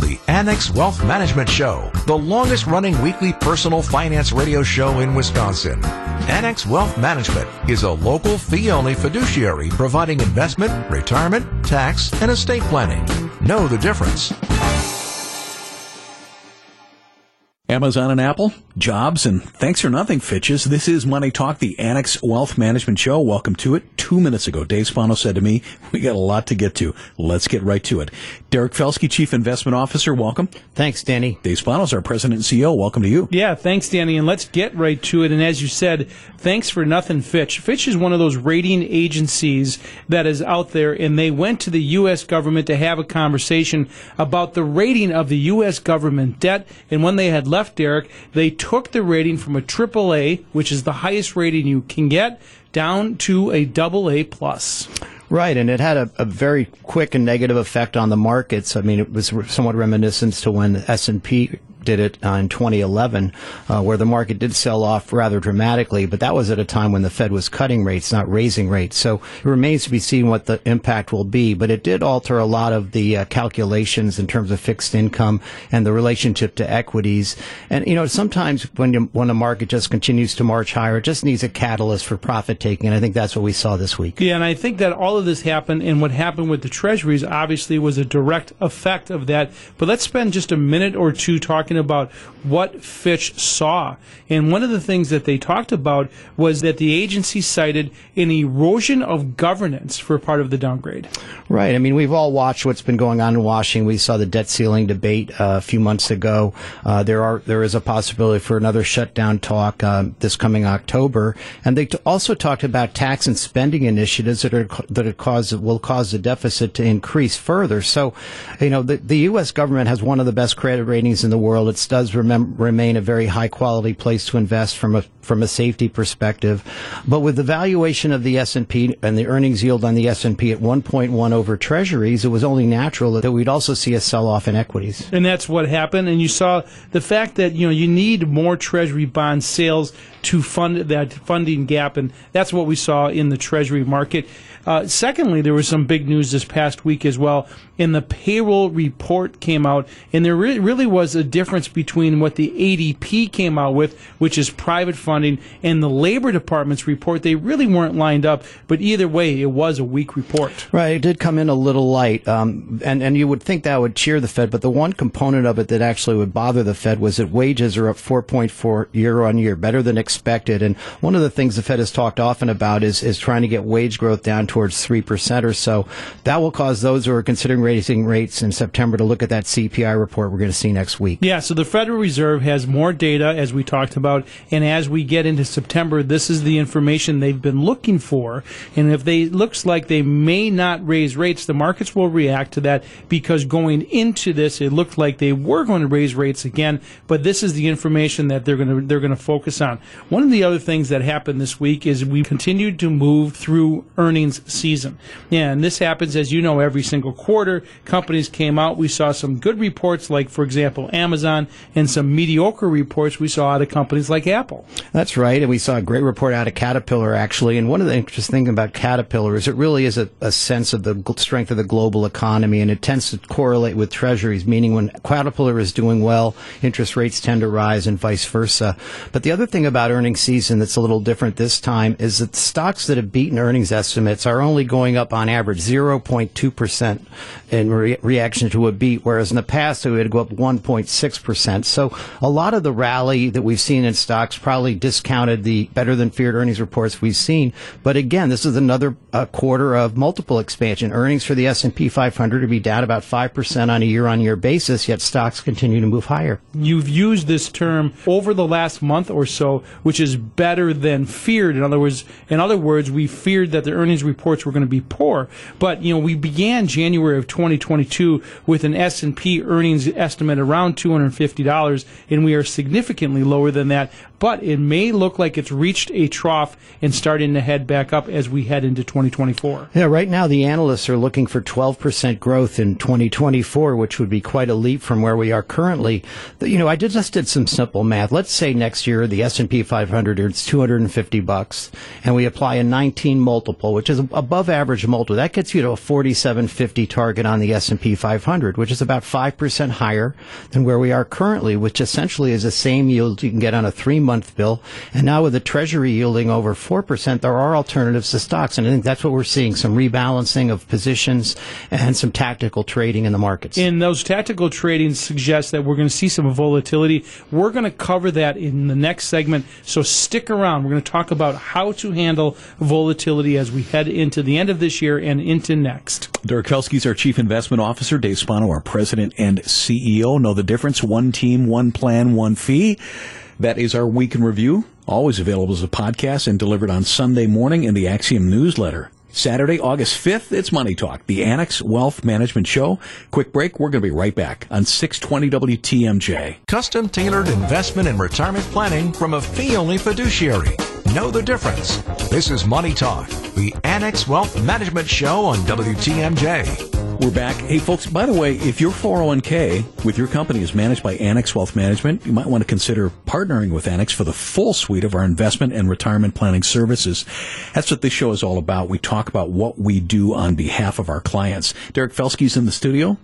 the Annex Wealth Management Show, the longest running weekly personal finance radio show in Wisconsin. Annex Wealth Management is a local fee only fiduciary providing investment, retirement, tax, and estate planning. Know the difference. Amazon and Apple, jobs, and thanks for nothing, Fitches. This is Money Talk, the Annex Wealth Management Show. Welcome to it. Two minutes ago, Dave Spano said to me, we got a lot to get to. Let's get right to it. Derek Felske, Chief Investment Officer, welcome. Thanks, Danny. Dave Spano's, our President and CEO, welcome to you. Yeah, thanks, Danny. And let's get right to it. And as you said, thanks for nothing, Fitch. Fitch is one of those rating agencies that is out there, and they went to the U.S. government to have a conversation about the rating of the U.S. government debt. And when they had left Derek, they took the rating from a triple A, which is the highest rating you can get, down to a double A plus. Right, and it had a, a, very quick and negative effect on the markets. I mean, it was somewhat reminiscent to when the S and P did it uh, in 2011, uh, where the market did sell off rather dramatically, but that was at a time when the Fed was cutting rates, not raising rates. So it remains to be seen what the impact will be, but it did alter a lot of the uh, calculations in terms of fixed income and the relationship to equities. And, you know, sometimes when you, when a market just continues to march higher, it just needs a catalyst for profit taking. And I think that's what we saw this week. Yeah, and I think that all of this happened, and what happened with the treasuries obviously was a direct effect of that. But let's spend just a minute or two talking talking about what Fitch saw. And one of the things that they talked about was that the agency cited an erosion of governance for part of the downgrade. Right. I mean, we've all watched what's been going on in Washington. We saw the debt ceiling debate uh, a few months ago. Uh, there are there is a possibility for another shutdown talk uh, this coming October, and they t- also talked about tax and spending initiatives that are that are cause will cause the deficit to increase further. So, you know, the, the U.S. government has one of the best credit ratings in the world, it does remem- remain a very high quality place to invest from a from a safety perspective. But with the valuation of the S and the earnings yield on the S and P at 1.1 over Treasuries, it was only natural that we'd also see a sell off in equities. And that's what happened. And you saw the fact that you know you need more Treasury bond sales to fund that funding gap, and that's what we saw in the Treasury market. Uh, secondly, there was some big news this past week as well. And the payroll report came out, and there re- really was a difference between what the ADP came out with, which is private funding, and the Labor Department's report. They really weren't lined up, but either way, it was a weak report. Right, it did come in a little light, um, and and you would think that would cheer the Fed, but the one component of it that actually would bother the Fed was that wages are up 4.4 year on year, better than expected. And one of the things the Fed has talked often about is is trying to get wage growth down towards three percent or so. That will cause those who are considering raising rates in September to look at that CPI report we're going to see next week. Yeah, so the Federal Reserve has more data, as we talked about, and as we get into September, this is the information they've been looking for. And if they looks like they may not raise rates, the markets will react to that because going into this, it looked like they were going to raise rates again. But this is the information that they're going to they're going to focus on. One of the other things that happened this week is we continued to move through earnings season. Yeah, and this happens as you know every single quarter companies came out. We saw some good reports, like, for example, Amazon, and some mediocre reports we saw out of companies like Apple. That's right. And we saw a great report out of Caterpillar, actually. And one of the interesting things about Caterpillar is it really is a, a sense of the strength of the global economy, and it tends to correlate with treasuries, meaning when Caterpillar is doing well, interest rates tend to rise and vice versa. But the other thing about earnings season that's a little different this time is that stocks that have beaten earnings estimates are only going up on average 0.2% in re- reaction to a beat, whereas in the past it would go up 1.6%. So a lot of the rally that we've seen in stocks probably discounted the better than feared earnings reports we've seen. But again, this is another uh, quarter of multiple expansion. Earnings for the S&P 500 to be down about 5% on a year-on-year basis, yet stocks continue to move higher. You've used this term over the last month or so, which is better than feared. In other words, in other words, we feared that the earnings reports were going to be poor. But, you know, we began January of 2022 with an S&P earnings estimate around $250 and we are significantly lower than that but it may look like it's reached a trough and starting to head back up as we head into 2024. Yeah, right now the analysts are looking for 12% growth in 2024, which would be quite a leap from where we are currently. You know, I just did some simple math. Let's say next year the S&P 500 is 250 bucks, and we apply a 19 multiple, which is above average multiple. That gets you to a 4750 target on the S&P 500, which is about 5% higher than where we are currently, which essentially is the same yield you can get on a three-month bill. And now with the Treasury yielding over 4%, there are alternatives to stocks, and I think that's what we're seeing, some rebalancing of positions and some tactical trading in the markets. And those tactical trading suggests that we're going to see some volatility. We're going to cover that in the next segment, so stick around. We're going to talk about how to handle volatility as we head into the end of this year and into next. Derek Felske's our Chief Investment Officer. Dave Spano, our President and CEO. Know the difference. One team, one plan, one fee. That is our week in review. Always available as a podcast and delivered on Sunday morning in the Axiom newsletter. Saturday, August 5th, it's Money Talk, the Annex Wealth Management Show. Quick break. We're going to be right back on 620 WTMJ. Custom tailored investment and retirement planning from a fee only fiduciary. Know the difference. This is Money Talk, the Annex Wealth Management Show on WTMJ. We're back. Hey, folks, by the way, if your 401k with your company is managed by Annex Wealth Management, you might want to consider partnering with Annex for the full suite of our investment and retirement planning services. That's what this show is all about. We talk about what we do on behalf of our clients. Derek Felske's in the studio.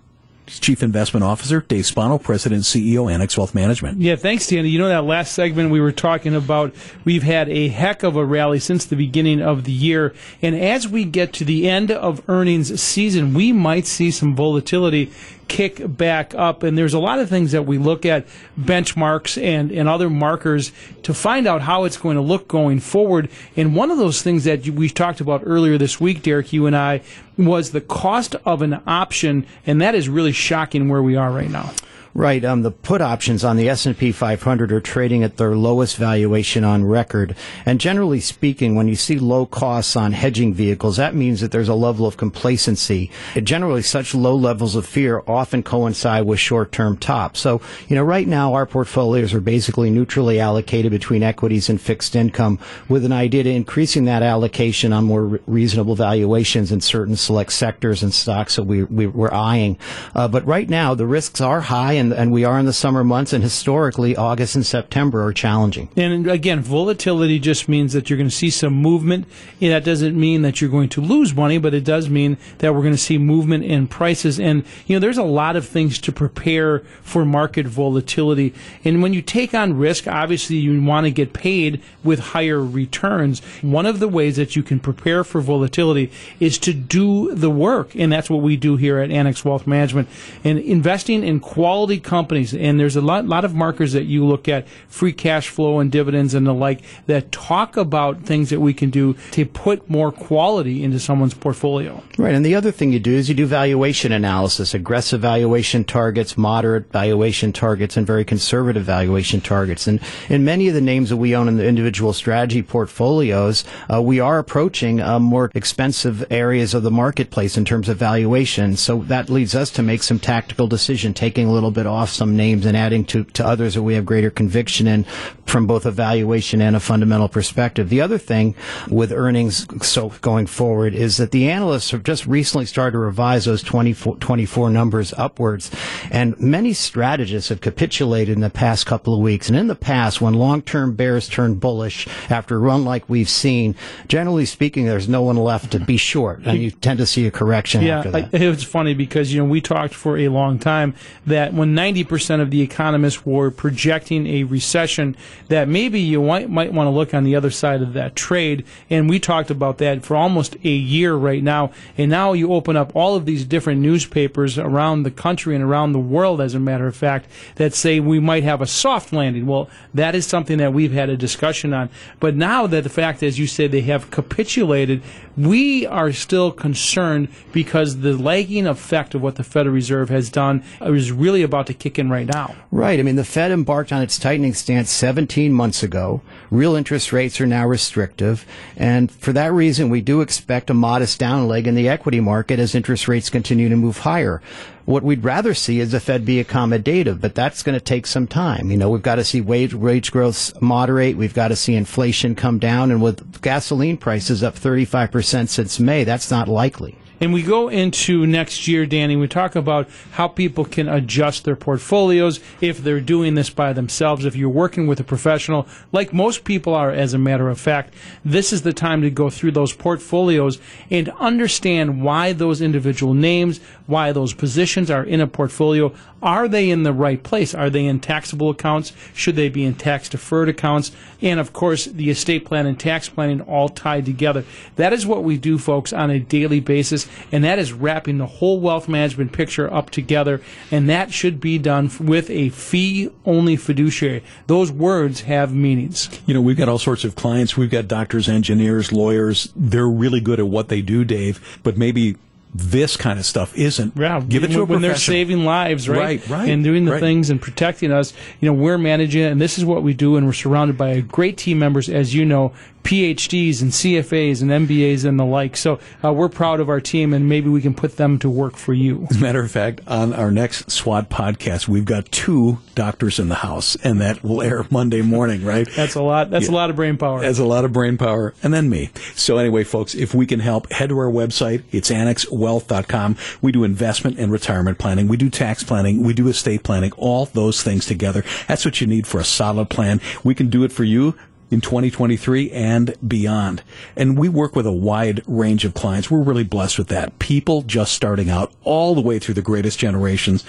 Chief Investment Officer, Dave Spano, President CEO, Annex Wealth Management. Yeah, thanks, Danny. You know, that last segment we were talking about, we've had a heck of a rally since the beginning of the year. And as we get to the end of earnings season, we might see some volatility kick back up. And there's a lot of things that we look at, benchmarks and, and other markers, to find out how it's going to look going forward. And one of those things that we talked about earlier this week, Derek, you and I, was the cost of an option. And that is really shocking where we are right now. Right. Um, the put options on the S&P 500 are trading at their lowest valuation on record. And generally speaking, when you see low costs on hedging vehicles, that means that there's a level of complacency. It generally, such low levels of fear often coincide with short-term tops. So, you know, right now our portfolios are basically neutrally allocated between equities and fixed income with an idea to increasing that allocation on more reasonable valuations in certain select sectors and stocks that we, we, are eyeing. Uh, but right now, the risks are high and, and we are in the summer months, and historically, August and September are challenging. And again, volatility just means that you're going to see some movement. That doesn't mean that you're going to lose money, but it does mean that we're going to see movement in prices. And, you know, there's a lot of things to prepare for market volatility. And when you take on risk, obviously you want to get paid with higher returns. One of the ways that you can prepare for volatility is to do the work. And that's what we do here at Annex Wealth Management. And investing in quality quality companies, and there's a lot, lot of markers that you look at, free cash flow and dividends and the like, that talk about things that we can do to put more quality into someone's portfolio. Right, and the other thing you do is you do valuation analysis, aggressive valuation targets, moderate valuation targets, and very conservative valuation targets. And in many of the names that we own in the individual strategy portfolios, uh, we are approaching uh, more expensive areas of the marketplace in terms of valuation. So that leads us to make some tactical decision, taking a little bit off some names and adding to, to others that we have greater conviction in from both a valuation and a fundamental perspective. The other thing with earnings so going forward is that the analysts have just recently started to revise those 24, 24 numbers upwards. And many strategists have capitulated in the past couple of weeks. And in the past, when long-term bears turn bullish after a run like we've seen, generally speaking, there's no one left to be short. And you tend to see a correction yeah, after that. it was funny because, you know, we talked for a long time that when 90% of the economists were projecting a recession, that maybe you might, might want to look on the other side of that trade. And we talked about that for almost a year right now. And now you open up all of these different newspapers around the country and around the world, as a matter of fact, that say we might have a soft landing. Well, that is something that we've had a discussion on. But now that the fact, as you said, they have capitulated, we are still concerned because the lagging effect of what the Federal Reserve has done is really about about to kick in right now. Right. I mean, the Fed embarked on its tightening stance 17 months ago. Real interest rates are now restrictive. And for that reason, we do expect a modest downleg in the equity market as interest rates continue to move higher. What we'd rather see is the Fed be accommodative, but that's going to take some time. You know, we've got to see wage, wage growth moderate. We've got to see inflation come down. And with gasoline prices up 35% since May, that's not likely. And we go into next year, Danny, we talk about how people can adjust their portfolios if they're doing this by themselves. If you're working with a professional, like most people are, as a matter of fact, this is the time to go through those portfolios and understand why those individual names, why those positions are in a portfolio. Are they in the right place? Are they in taxable accounts? Should they be in tax deferred accounts? And of course, the estate plan and tax planning all tied together. That is what we do, folks, on a daily basis and that is wrapping the whole wealth management picture up together, and that should be done with a fee only fiduciary. Those words have meanings. You know, we've got all sorts of clients. We've got doctors, engineers, lawyers. They're really good at what they do, Dave, but maybe this kind of stuff isn't. Yeah, give it to a when they're saving lives, right? Right, right. And doing the right. things and protecting us. You know, we're managing it, and this is what we do, and we're surrounded by a great team members, as you know, PhDs and CFAs and MBAs and the like. So uh, we're proud of our team, and maybe we can put them to work for you. As a matter of fact, on our next SWAT podcast, we've got two doctors in the house, and that will air Monday morning, right? That's a lot. That's yeah. a lot of brain power. That's a lot of brain power, and then me. So anyway, folks, if we can help, head to our website. It's annexwealth.com. We do investment and retirement planning. We do tax planning. We do estate planning. All those things together. That's what you need for a solid plan. We can do it for you in 2023 and beyond. And we work with a wide range of clients. We're really blessed with that. People just starting out all the way through the greatest generations.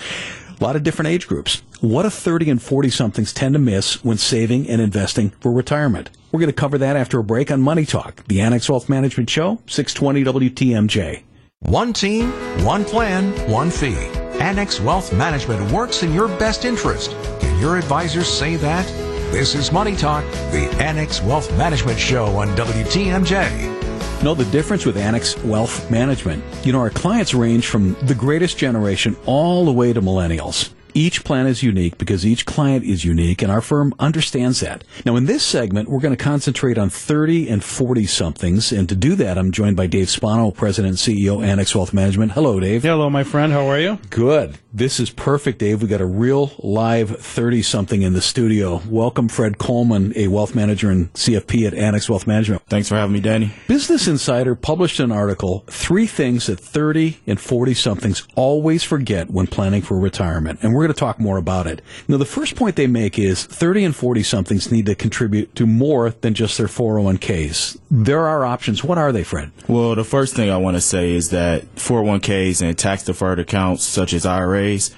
A lot of different age groups. What do 30 and 40 somethings tend to miss when saving and investing for retirement? We're going to cover that after a break on Money Talk, the Annex Wealth Management Show, 620 WTMJ. One team, one plan, one fee. Annex Wealth Management works in your best interest. Can your advisors say that? This is Money Talk, the Annex Wealth Management Show on WTMJ. Know the difference with Annex Wealth Management? You know, our clients range from the greatest generation all the way to millennials. Each plan is unique because each client is unique, and our firm understands that. Now, in this segment, we're going to concentrate on 30 and 40 somethings, and to do that, I'm joined by Dave Spano, President and CEO, Annex Wealth Management. Hello, Dave. Hello, my friend. How are you? Good. This is perfect, Dave. We got a real live 30 something in the studio. Welcome, Fred Coleman, a wealth manager and CFP at Annex Wealth Management. Thanks for having me, Danny. Business Insider published an article, Three Things That 30 and 40 somethings Always Forget When Planning for Retirement. And we're going to talk more about it. Now, the first point they make is 30 and 40 somethings need to contribute to more than just their 401ks. There are options. What are they, Fred? Well, the first thing I want to say is that 401ks and tax deferred accounts such as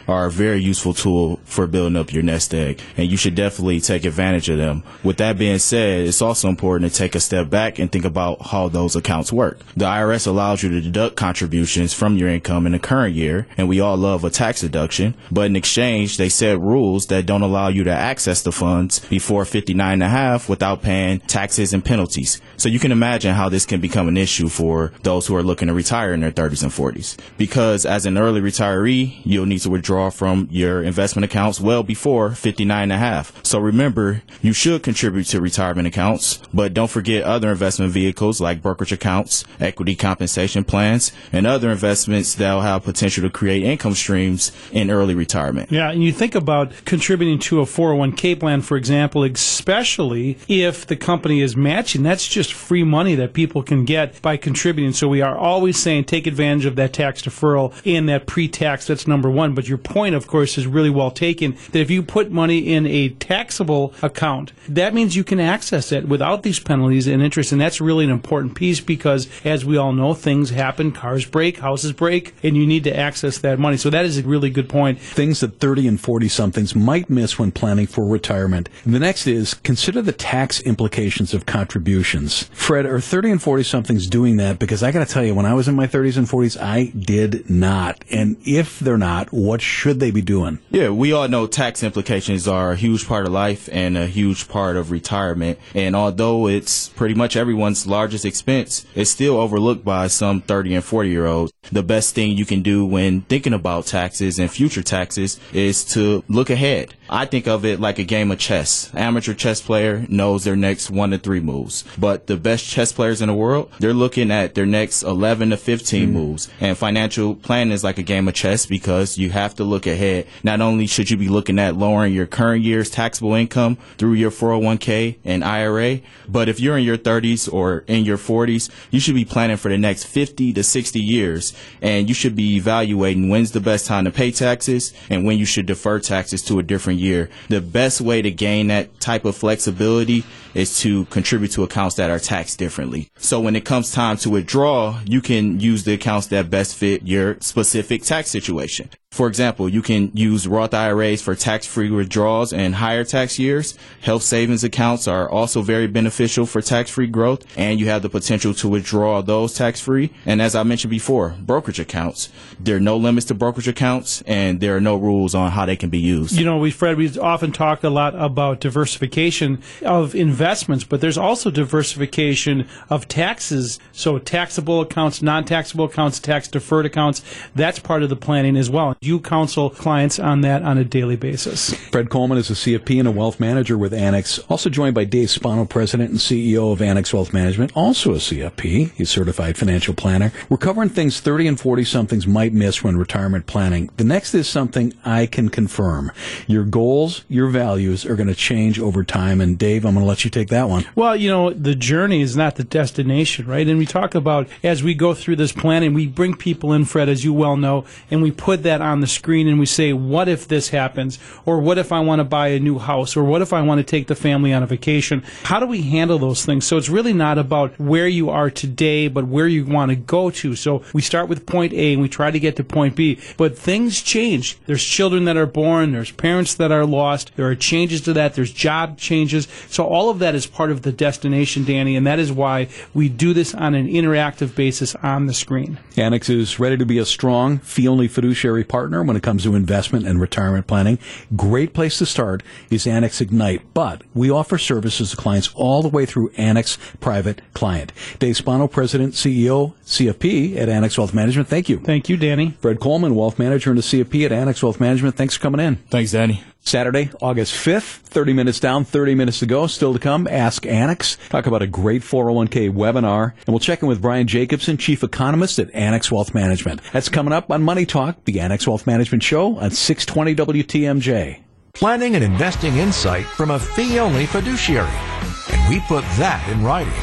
Are a very useful tool for building up your nest egg, and you should definitely take advantage of them. With that being said, it's also important to take a step back and think about how those accounts work. The IRS allows you to deduct contributions from your income in the current year, and we all love a tax deduction, but in exchange exchange, they set rules that don't allow you to access the funds before 59 and a half without paying taxes and penalties. So you can imagine how this can become an issue for those who are looking to retire in their 30s and 40s. Because as an early retiree, you'll need to withdraw from your investment accounts well before 59 and a half. So remember, you should contribute to retirement accounts, but don't forget other investment vehicles like brokerage accounts, equity compensation plans, and other investments that'll have potential to create income streams in early retirement. Yeah, and you think about contributing to a 401k plan, for example, especially if the company is matching. That's just free money that people can get by contributing. So we are always saying take advantage of that tax deferral and that pre-tax. That's number one. But your point, of course, is really well taken. That if you put money in a taxable account, that means you can access it without these penalties and interest. And that's really an important piece because, as we all know, things happen. Cars break, houses break, and you need to access that money. So that is a really good point. Things that 30 and 40 somethings might miss when planning for retirement. And the next is consider the tax implications of contributions. Fred, are 30 and 40 somethings doing that? Because I got to tell you, when I was in my 30s and 40s, I did not. And if they're not, What should they be doing? Yeah, we all know tax implications are a huge part of life and a huge part of retirement. And although it's pretty much everyone's largest expense, it's still overlooked by some 30 and 40 year olds. The best thing you can do when thinking about taxes and future taxes is to look ahead. I think of it like a game of chess. Amateur chess player knows their next one to three moves, but the best chess players in the world, they're looking at their next 11 to 15 mm. moves. And financial planning is like a game of chess because you have to look ahead. Not only should you be looking at lowering your current year's taxable income through your 401k and IRA, but if you're in your 30s or in your 40s, you should be planning for the next 50 to 60 years and you should be evaluating when's the best time to pay taxes and when you should defer taxes to a different year. The best way to gain that type of flexibility is to contribute to accounts that are taxed differently. So when it comes time to withdraw, you can use the accounts that best fit your specific tax situation. For example, you can use Roth IRAs for tax-free withdrawals in higher tax years. Health savings accounts are also very beneficial for tax-free growth, and you have the potential to withdraw those tax-free. And as I mentioned before, brokerage accounts. There are no limits to brokerage accounts, and there are no rules on how they can be used. You know, we Fred, we often talk a lot about diversification of investments, but there's also diversification of taxes. So taxable accounts, non-taxable accounts, tax-deferred accounts. That's part of the planning as well you counsel clients on that on a daily basis. Fred Coleman is a CFP and a wealth manager with Annex, also joined by Dave Spano, president and CEO of Annex Wealth Management, also a CFP. He's certified financial planner. We're covering things 30 and 40 somethings might miss when retirement planning. The next is something I can confirm. Your goals, your values are going to change over time. And Dave, I'm going to let you take that one. Well, you know, the journey is not the destination, right? And we talk about as we go through this planning, we bring people in, Fred, as you well know, and we put that on the screen and we say, what if this happens? Or what if I want to buy a new house? Or what if I want to take the family on a vacation? How do we handle those things? So it's really not about where you are today, but where you want to go to. So we start with point A and we try to get to point B, but things change. There's children that are born, there's parents that are lost, there are changes to that, there's job changes. So all of that is part of the destination, Danny, and that is why we do this on an interactive basis on the screen. Annex is ready to be a strong, fee only fiduciary partner when it comes to investment and retirement planning. Great place to start is Annex Ignite, but we offer services to clients all the way through Annex Private Client. Dave Spano, President, CEO, CFP at Annex Wealth Management. Thank you. Thank you, Danny. Fred Coleman, Wealth Manager and a CFP at Annex Wealth Management. Thanks for coming in. Thanks, Danny. Saturday, August 5th, 30 minutes down, 30 minutes to go. Still to come, Ask Annex. Talk about a great 401k webinar. And we'll check in with Brian Jacobson, Chief Economist at Annex Wealth Management. That's coming up on Money Talk, the Annex Wealth Management Show on 620 WTMJ. Planning and investing insight from a fee only fiduciary. And we put that in writing.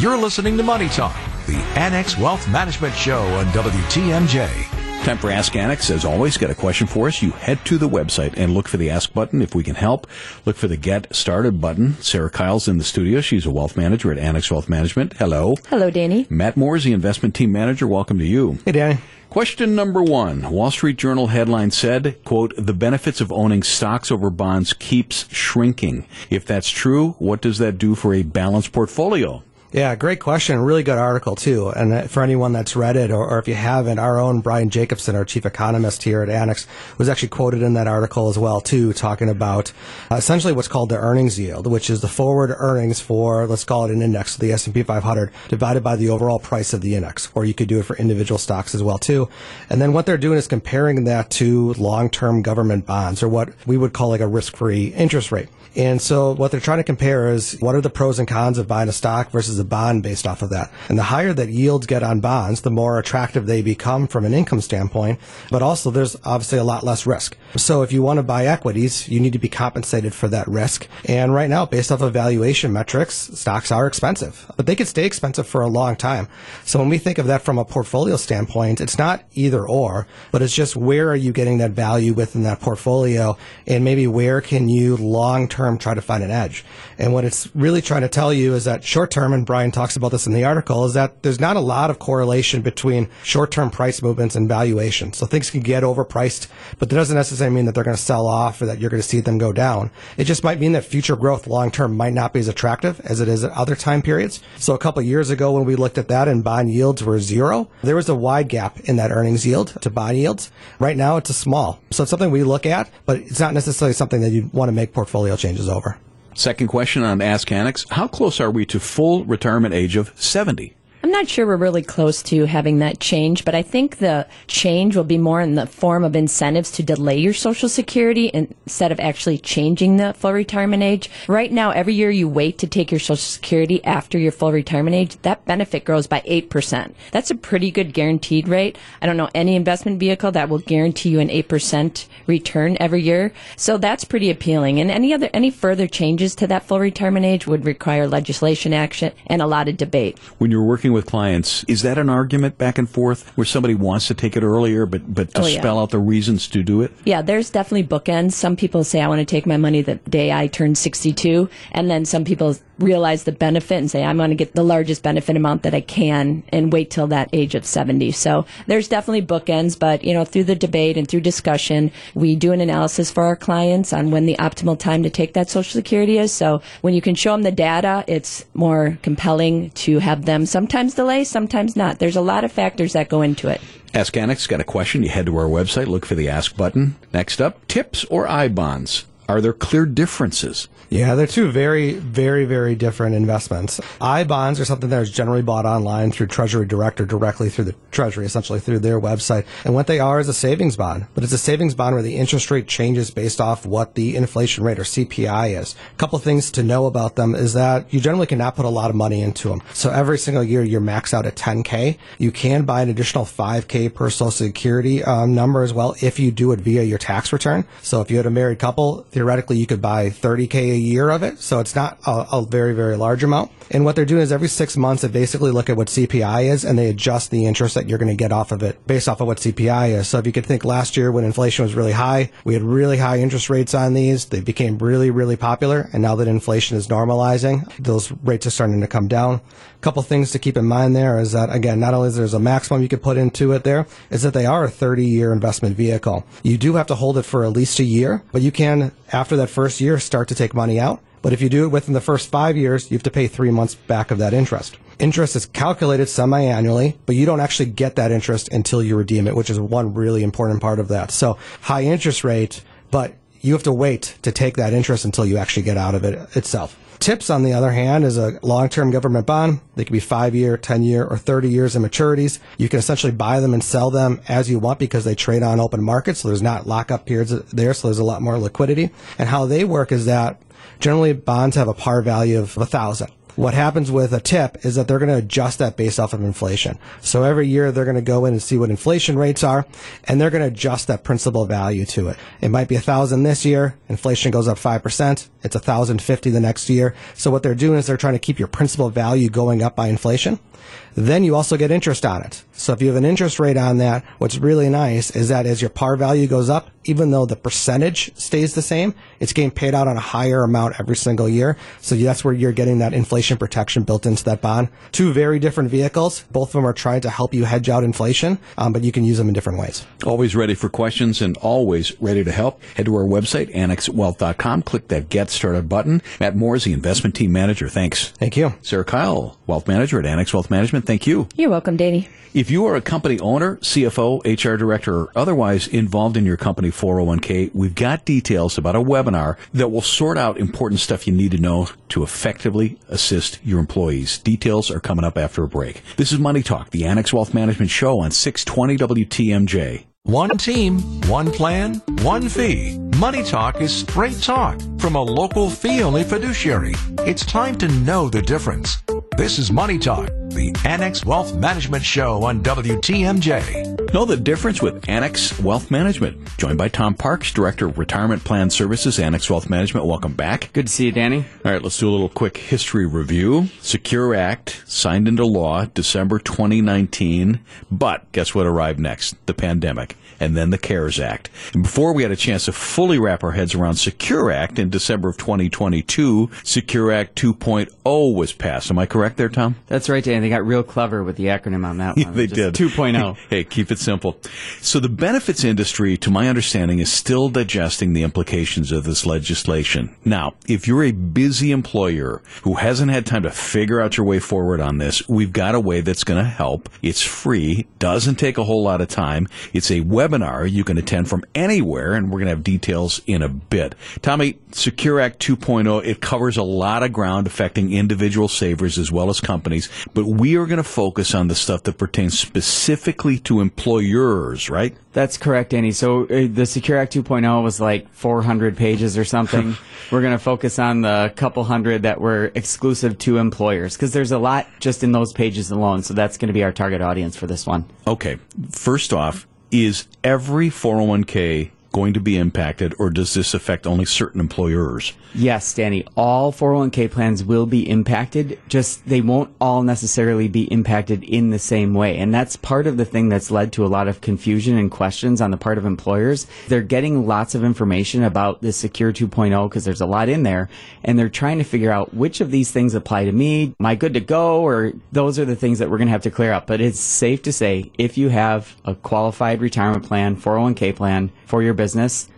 You're listening to Money Talk, the Annex Wealth Management Show on WTMJ. Time for Ask Annex. As always, got a question for us? You head to the website and look for the Ask button if we can help. Look for the Get Started button. Sarah Kyle's in the studio. She's a wealth manager at Annex Wealth Management. Hello. Hello, Danny. Matt Moore is the investment team manager. Welcome to you. Hey, Danny. Question number one. Wall Street Journal headline said, quote, the benefits of owning stocks over bonds keeps shrinking. If that's true, what does that do for a balanced portfolio? Yeah, great question. Really good article too. And for anyone that's read it, or, or, if you haven't, our own Brian Jacobson, our chief economist here at Annex, was actually quoted in that article as well too, talking about uh, essentially what's called the earnings yield, which is the forward earnings for let's call it an index, the S and P 500, divided by the overall price of the index. Or you could do it for individual stocks as well too. And then what they're doing is comparing that to long-term government bonds, or what we would call like a risk-free interest rate. And so what they're trying to compare is what are the pros and cons of buying a stock versus a bond based off of that. And the higher that yields get on bonds, the more attractive they become from an income standpoint. But also there's obviously a lot less risk. So if you want to buy equities, you need to be compensated for that risk. And right now, based off of valuation metrics, stocks are expensive, but they could stay expensive for a long time. So when we think of that from a portfolio standpoint, it's not either or, but it's just where are you getting that value within that portfolio and maybe where can you long term try to find an edge. And what it's really trying to tell you is that short term, and Brian talks about this in the article, is that there's not a lot of correlation between short-term price movements and valuation. So things can get overpriced, but that doesn't necessarily mean that they're going to sell off or that you're going to see them go down. It just might mean that future growth long-term might not be as attractive as it is at other time periods. So a couple years ago when we looked at that and bond yields were zero, there was a wide gap in that earnings yield to bond yields. Right now it's a small. So it's something we look at, but it's not necessarily something that you want to make portfolio changes over. Second question on Ask Annex. How close are we to full retirement age of 70? I'm not sure we're really close to having that change, but I think the change will be more in the form of incentives to delay your Social Security instead of actually changing the full retirement age. Right now, every year you wait to take your Social Security after your full retirement age, that benefit grows by 8%. That's a pretty good guaranteed rate. I don't know any investment vehicle that will guarantee you an 8% return every year. So that's pretty appealing. And any other, any further changes to that full retirement age would require legislation action and a lot of debate. When you're working with clients, is that an argument back and forth where somebody wants to take it earlier, but, but to Oh, yeah. spell out the reasons to do it? Yeah, there's definitely bookends. Some people say, I want to take my money the day I turn 62. And then some people realize the benefit and say, I'm going to get the largest benefit amount that I can and wait till that age of 70. So there's definitely bookends, but you know, through the debate and through discussion, we do an analysis for our clients on when the optimal time to take that Social Security is. So when you can show them the data, it's more compelling to have them sometimes delay, sometimes not. There's a lot of factors that go into it. Ask Annex got a question. You head to our website, look for the Ask button. Next up, tips or I bonds. Are there clear differences? Yeah, they're two very, very, very different investments. I bonds are something that is generally bought online through Treasury Direct or directly through the Treasury, essentially through their website. And what they are is a savings bond, but it's a savings bond where the interest rate changes based off what the inflation rate or CPI is. A couple things to know about them is that you generally cannot put a lot of money into them. So every single year you're maxed out at 10K. You can buy an additional 5K per Social Security um, number as well if you do it via your tax return. So if you had a married couple, theoretically you could buy 30K a year of it. So it's not a, a very, very large amount. And what they're doing is every six months they basically look at what CPI is and they adjust the interest that you're going to get off of it based off of what CPI is. So if you could think last year when inflation was really high, we had really high interest rates on these. They became really, really popular. And now that inflation is normalizing, those rates are starting to come down. Couple things to keep in mind there is that again, not only is there's a maximum you could put into it there, is that they are a 30 year investment vehicle. You do have to hold it for at least a year, but you can, after that first year, start to take money out. But if you do it within the first five years, you have to pay three months back of that interest. Interest is calculated semi-annually, but you don't actually get that interest until you redeem it, which is one really important part of that. So high interest rate, but you have to wait to take that interest until you actually get out of it itself. Tips, on the other hand, is a long-term government bond. They can be five year, 10 year, or 30 years in maturities. You can essentially buy them and sell them as you want because they trade on open markets. So there's not lockup periods there. So there's a lot more liquidity. And how they work is that generally bonds have a par value of a thousand. What happens with a tip is that they're going to adjust that based off of inflation. So every year they're going to go in and see what inflation rates are, and they're going to adjust that principal value to it. It might be a thousand this year. Inflation goes up five percent. It's a thousand fifty the next year. So what they're doing is they're trying to keep your principal value going up by inflation. Then you also get interest on it. So if you have an interest rate on that, what's really nice is that as your par value goes up, even though the percentage stays the same, it's getting paid out on a higher amount every single year. So that's where you're getting that inflation protection built into that bond. Two very different vehicles. Both of them are trying to help you hedge out inflation, um, but you can use them in different ways. Always ready for questions and always ready to help. Head to our website, annexwealth.com. Click that Get Started button. Matt Moore is the investment team manager. Thanks. Thank you. Sarah Kyle, wealth manager at Annex Wealth Management. Thank you. You're welcome, Davey. If you are a company owner, CFO, HR director, or otherwise involved in your company 401k, we've got details about a webinar that will sort out important stuff you need to know to effectively assist your employees. Details are coming up after a break. This is Money Talk, the Annex Wealth Management Show on 620 WTMJ. One team, one plan, one fee. Money Talk is straight talk from a local fee only fiduciary. It's time to know the difference. This is Money Talk, the Annex Wealth Management Show on WTMJ. Know the difference with Annex Wealth Management. Joined by Tom Parks, Director of Retirement Plan Services, Annex Wealth Management. Welcome back. Good to see you, Danny. All right, let's do a little quick history review. Secure Act signed into law December 2019, but guess what arrived next? The pandemic and then the CARES Act. And before we had a chance to fully wrap our heads around Secure Act in December of 2022, Secure Act 2.0 was passed. Am I correct there, Tom? That's right, Dan. They got real clever with the acronym on that one. they did. 2.0. hey, keep it simple. So the benefits industry, to my understanding, is still digesting the implications of this legislation. Now, if you're a busy employer who hasn't had time to figure out your way forward on this, we've got a way that's going to help. It's free, doesn't take a whole lot of time. It's a webinar you can attend from anywhere, and we're going to have details in a bit. Tommy, Secure Act 2.0, it covers a lot of ground affecting individual savers as well as companies, but we are going to focus on the stuff that pertains specifically to employers, right? That's correct, Danny. So uh, the Secure Act 2.0 was like 400 pages or something. We're going to focus on the couple hundred that were exclusive to employers because there's a lot just in those pages alone. So that's going to be our target audience for this one. Okay. First off, is every 401k going to be impacted, or does this affect only certain employers? Yes, Danny. All 401k plans will be impacted. Just they won't all necessarily be impacted in the same way. And that's part of the thing that's led to a lot of confusion and questions on the part of employers. They're getting lots of information about this Secure 2.0 because there's a lot in there. And they're trying to figure out which of these things apply to me. Am I good to go? Or those are the things that we're going to have to clear up. But it's safe to say if you have a qualified retirement plan, 401k plan for your business,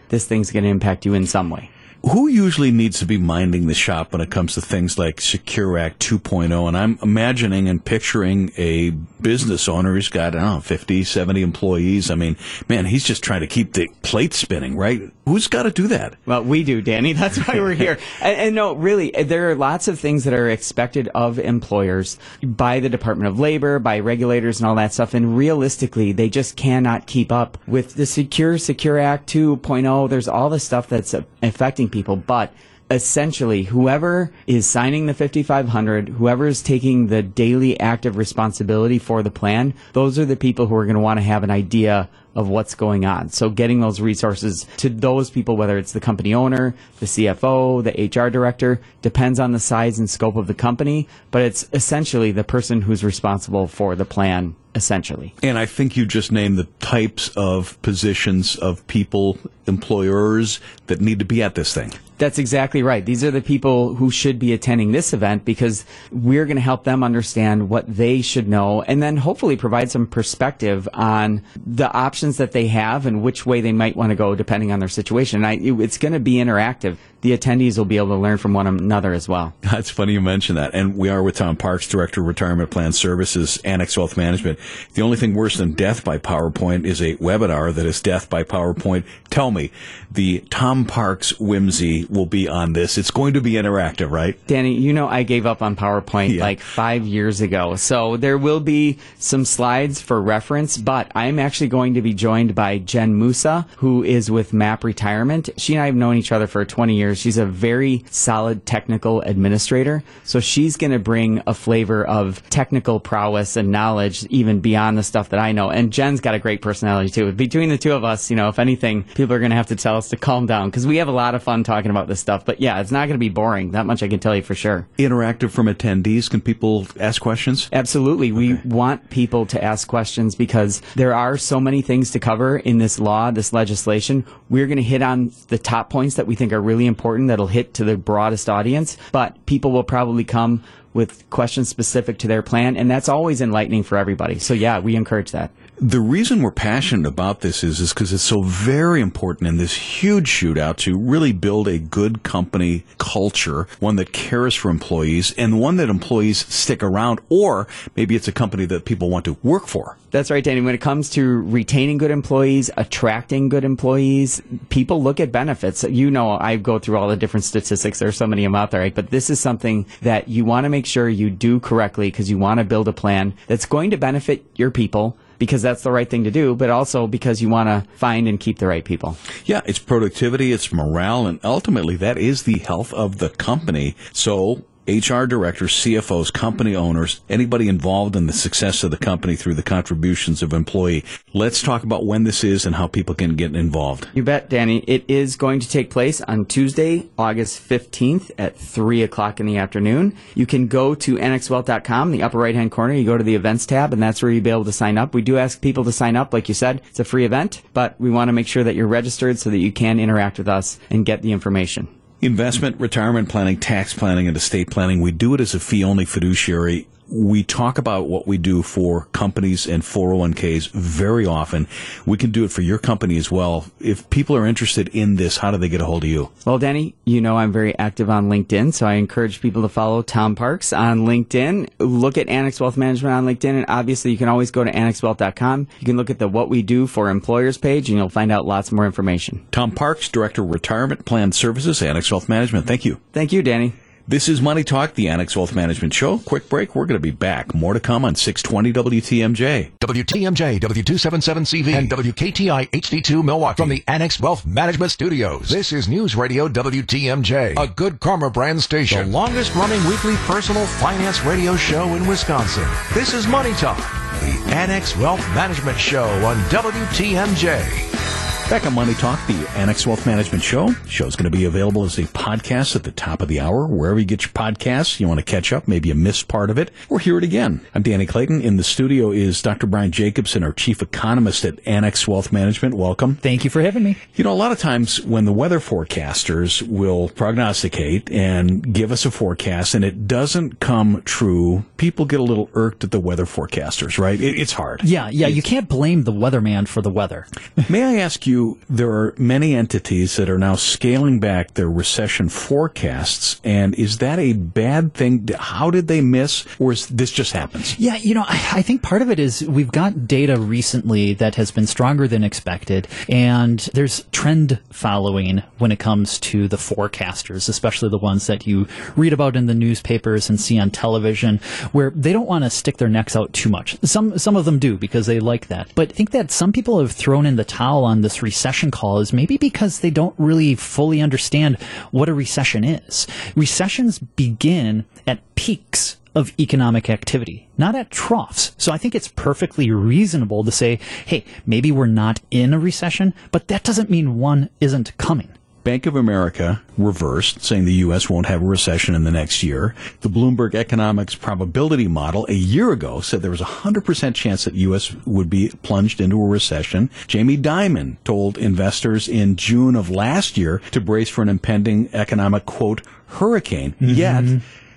this thing's going to impact you in some way. Who usually needs to be minding the shop when it comes to things like Secure Act 2.0? And I'm imagining and picturing a business owner who's got, I don't know, 50, 70 employees. I mean, man, he's just trying to keep the plate spinning, right? Who's got to do that? Well, we do, Danny. That's why we're here. and, and no, really, there are lots of things that are expected of employers by the Department of Labor, by regulators and all that stuff. And realistically, they just cannot keep up with the Secure Secure Act 2.0. There's all the stuff that's affecting people, but essentially whoever is signing the 5500 whoever is taking the daily active responsibility for the plan those are the people who are going to want to have an idea of what's going on. So getting those resources to those people, whether it's the company owner, the CFO, the HR director, depends on the size and scope of the company, but it's essentially the person who's responsible for the plan essentially. And I think you just named the types of positions of people, employers that need to be at this thing. That's exactly right. These are the people who should be attending this event because we're going to help them understand what they should know and then hopefully provide some perspective on the options that they have and which way they might want to go depending on their situation. I, it's going to be interactive. The attendees will be able to learn from one another as well. That's funny you mention that. And we are with Tom Parks, Director of Retirement Plan Services, Annex Wealth Management. The only thing worse than death by PowerPoint is a webinar that is death by PowerPoint. Tell me, the Tom Parks whimsy will be on this. It's going to be interactive, right? Danny, you know I gave up on PowerPoint Yeah. like five years ago. So there will be some slides for reference, but I'm actually going to be joined by Jen Musa, who is with MAP Retirement. She and I have known each other for 20 years. She's a very solid technical administrator. So she's going to bring a flavor of technical prowess and knowledge even beyond the stuff that I know. And Jen's got a great personality too. Between the two of us, you know, if anything, people are going to have to tell us to calm down because we have a lot of fun talking about this stuff. But yeah, it's not going to be boring. That much I can tell you for sure. Interactive from attendees. Can people ask questions? Absolutely. We want people to ask questions because there are so many things to cover in this law, this legislation. We're going to hit on the top points that we think are really important that'll hit to the broadest audience, but people will probably come with questions specific to their plan, and that's always enlightening for everybody. So yeah, we encourage that. The reason we're passionate about this is is because it's so very important in this huge shootout to really build a good company culture, one that cares for employees and one that employees stick around, or maybe it's a company that people want to work for. That's right, Danny. When it comes to retaining good employees, attracting good employees, people look at benefits. You know, I go through all the different statistics. There are so many of them out there, right? But this is something that you want to make sure you do correctly because you want to build a plan that's going to benefit your people because that's the right thing to do, but also because you want to find and keep the right people. Yeah, it's productivity, it's morale, and ultimately that is the health of the company. So HR directors, CFOs, company owners, anybody involved in the success of the company through the contributions of employee. Let's talk about when this is and how people can get involved. You bet, Danny. It is going to take place on Tuesday, August 15th at 3 o'clock in the afternoon. You can go to annexwealth.com, the upper right hand corner. You go to the events tab, and that's where you'll be able to sign up. We do ask people to sign up. Like you said, it's a free event, but we want to make sure that you're registered so that you can interact with us and get the information. Investment, retirement planning, tax planning, and estate planning. We do it as a fee only fiduciary we talk about what we do for companies and 401ks very often. We can do it for your company as well. If people are interested in this, how do they get a hold of you? Well, Danny, you know I'm very active on LinkedIn, so I encourage people to follow Tom Parks on LinkedIn. Look at Annex Wealth Management on LinkedIn, and obviously you can always go to annexwealth.com. You can look at the What We Do for Employers page, and you'll find out lots more information. Tom Parks, Director of Retirement Plan Services, Annex Wealth Management. Thank you. Thank you, Danny. This is Money Talk, the Annex Wealth Management Show. Quick break. We're going to be back. More to come on 620 WTMJ. WTMJ, W277CV, and WKTI HD2 Milwaukee from the Annex Wealth Management Studios. This is News Radio WTMJ, a good karma brand station, the longest running weekly personal finance radio show in Wisconsin. This is Money Talk, the Annex Wealth Management Show on WTMJ. Back on Money Talk, the Annex Wealth Management Show. Show's going to be available as a podcast at the top of the hour, wherever you get your podcasts. You want to catch up, maybe you missed part of it, or hear it again. I'm Danny Clayton. In the studio is Dr. Brian Jacobson, our chief economist at Annex Wealth Management. Welcome. Thank you for having me. You know, a lot of times when the weather forecasters will prognosticate and give us a forecast and it doesn't come true, people get a little irked at the weather forecasters, right? It, it's hard. Yeah, yeah. You can't blame the weatherman for the weather. May I ask you? There are many entities that are now scaling back their recession forecasts. And is that a bad thing? How did they miss, or is this just happens? Yeah, you know, I, I think part of it is we've got data recently that has been stronger than expected, and there's trend following when it comes to the forecasters, especially the ones that you read about in the newspapers and see on television, where they don't want to stick their necks out too much. Some some of them do because they like that, but I think that some people have thrown in the towel on this recession call is maybe because they don't really fully understand what a recession is. Recessions begin at peaks of economic activity, not at troughs. So I think it's perfectly reasonable to say, hey, maybe we're not in a recession, but that doesn't mean one isn't coming. Bank of America reversed, saying the U.S. won't have a recession in the next year. The Bloomberg Economics Probability Model a year ago said there was a 100% chance that U.S. would be plunged into a recession. Jamie Dimon told investors in June of last year to brace for an impending economic, quote, hurricane. Mm-hmm. Yet,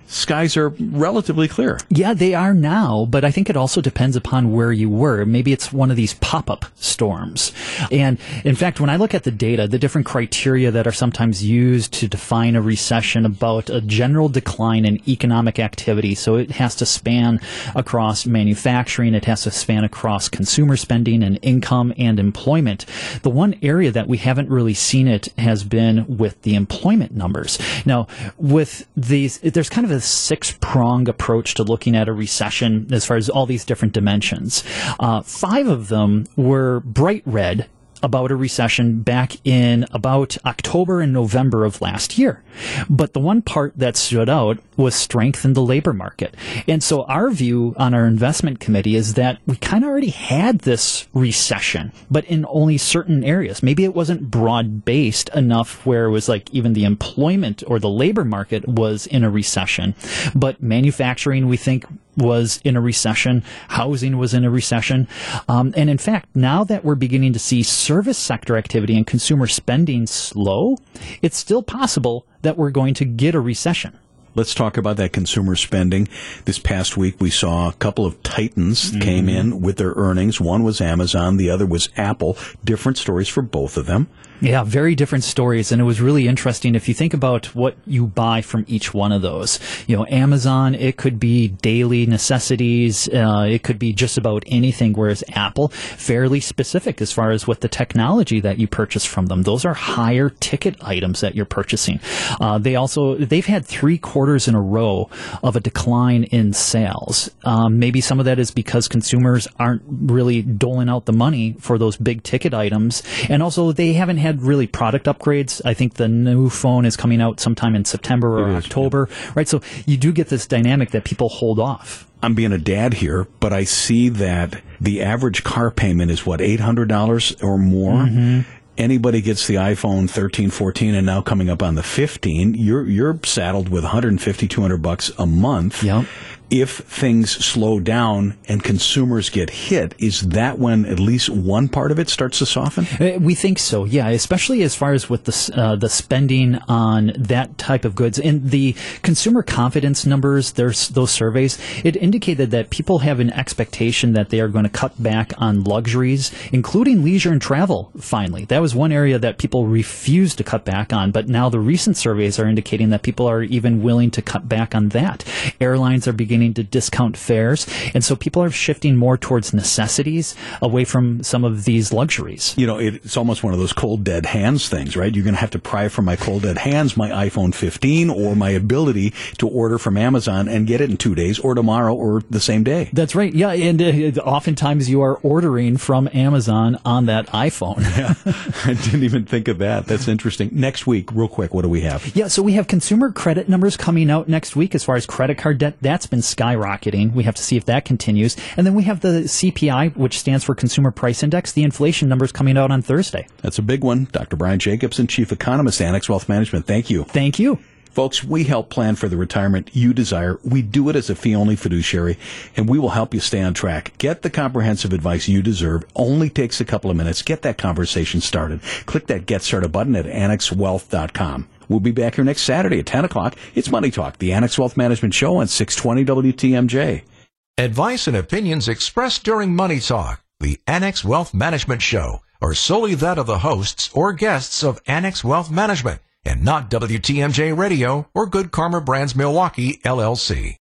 skies are relatively clear. Yeah, they are now, but I think it also depends upon where you were. Maybe it's one of these pop-up storms. And in fact, when I look at the data, the different criteria that are sometimes used to define a recession about a general decline in economic activity. So it has to span across manufacturing, it has to span across consumer spending and income and employment. The one area that we haven't really seen it has been with the employment numbers. Now, with these, there's kind of a a six prong approach to looking at a recession as far as all these different dimensions. Uh, five of them were bright red about a recession back in about October and November of last year. But the one part that stood out was strength in the labor market. And so our view on our investment committee is that we kind of already had this recession, but in only certain areas. Maybe it wasn't broad based enough where it was like even the employment or the labor market was in a recession. But manufacturing, we think was in a recession, housing was in a recession. Um, and in fact, now that we're beginning to see service sector activity and consumer spending slow, it's still possible that we're going to get a recession. Let's talk about that consumer spending. This past week, we saw a couple of titans mm-hmm. came in with their earnings. One was Amazon, the other was Apple. Different stories for both of them. Yeah, very different stories. And it was really interesting if you think about what you buy from each one of those. You know, Amazon, it could be daily necessities, uh, it could be just about anything, whereas Apple, fairly specific as far as what the technology that you purchase from them. Those are higher ticket items that you're purchasing. Uh, they also, they've had three quarters in a row of a decline in sales. Um, maybe some of that is because consumers aren't really doling out the money for those big ticket items, and also they haven't had really product upgrades. I think the new phone is coming out sometime in September or October, right? So you do get this dynamic that people hold off. I'm being a dad here, but I see that the average car payment is what, $800 or more? Mm-hmm. Anybody gets the iPhone 13, 14, and now coming up on the 15, you're, you're saddled with 150, 200 bucks a month. Yep. If things slow down and consumers get hit, is that when at least one part of it starts to soften? Uh, We think so, yeah. Especially as far as with the uh, the spending on that type of goods and the consumer confidence numbers. There's those surveys. It indicated that people have an expectation that they are going to cut back on luxuries, including leisure and travel. Finally, that was one area that people refused to cut back on, but now the recent surveys are indicating that people are even willing to cut back on that. Airlines are beginning to discount fares, and so people are shifting more towards necessities away from some of these luxuries. You know, it, it's almost one of those cold dead hands things, right? You're going to have to pry from my cold dead hands my iPhone 15 or my ability to order from Amazon and get it in two days or tomorrow or the same day. That's right. Yeah, and uh, oftentimes you are ordering from Amazon on that iPhone. yeah. I didn't even think of that. That's interesting. Next week, real quick, what do we have? Yeah, so we have consumer credit numbers coming out next week as far as credit card debt. That's been skyrocketing. We have to see if that continues. And then we have the CPI, which stands for Consumer Price Index. The inflation numbers coming out on Thursday. That's a big one. Dr. Brian Jacobsen, Chief Economist, Annex Wealth Management. Thank you. Thank you. Folks, we help plan for the retirement you desire. We do it as a fee only fiduciary, and we will help you stay on track. Get the comprehensive advice you deserve. Only takes a couple of minutes. Get that conversation started. Click that Get Started button at annexwealth.com. We'll be back here next Saturday at 10 o'clock. It's Money Talk, the Annex Wealth Management Show on 620 WTMJ. Advice and opinions expressed during Money Talk, the Annex Wealth Management Show, are solely that of the hosts or guests of Annex Wealth Management and not WTMJ Radio or Good Karma Brands Milwaukee, LLC.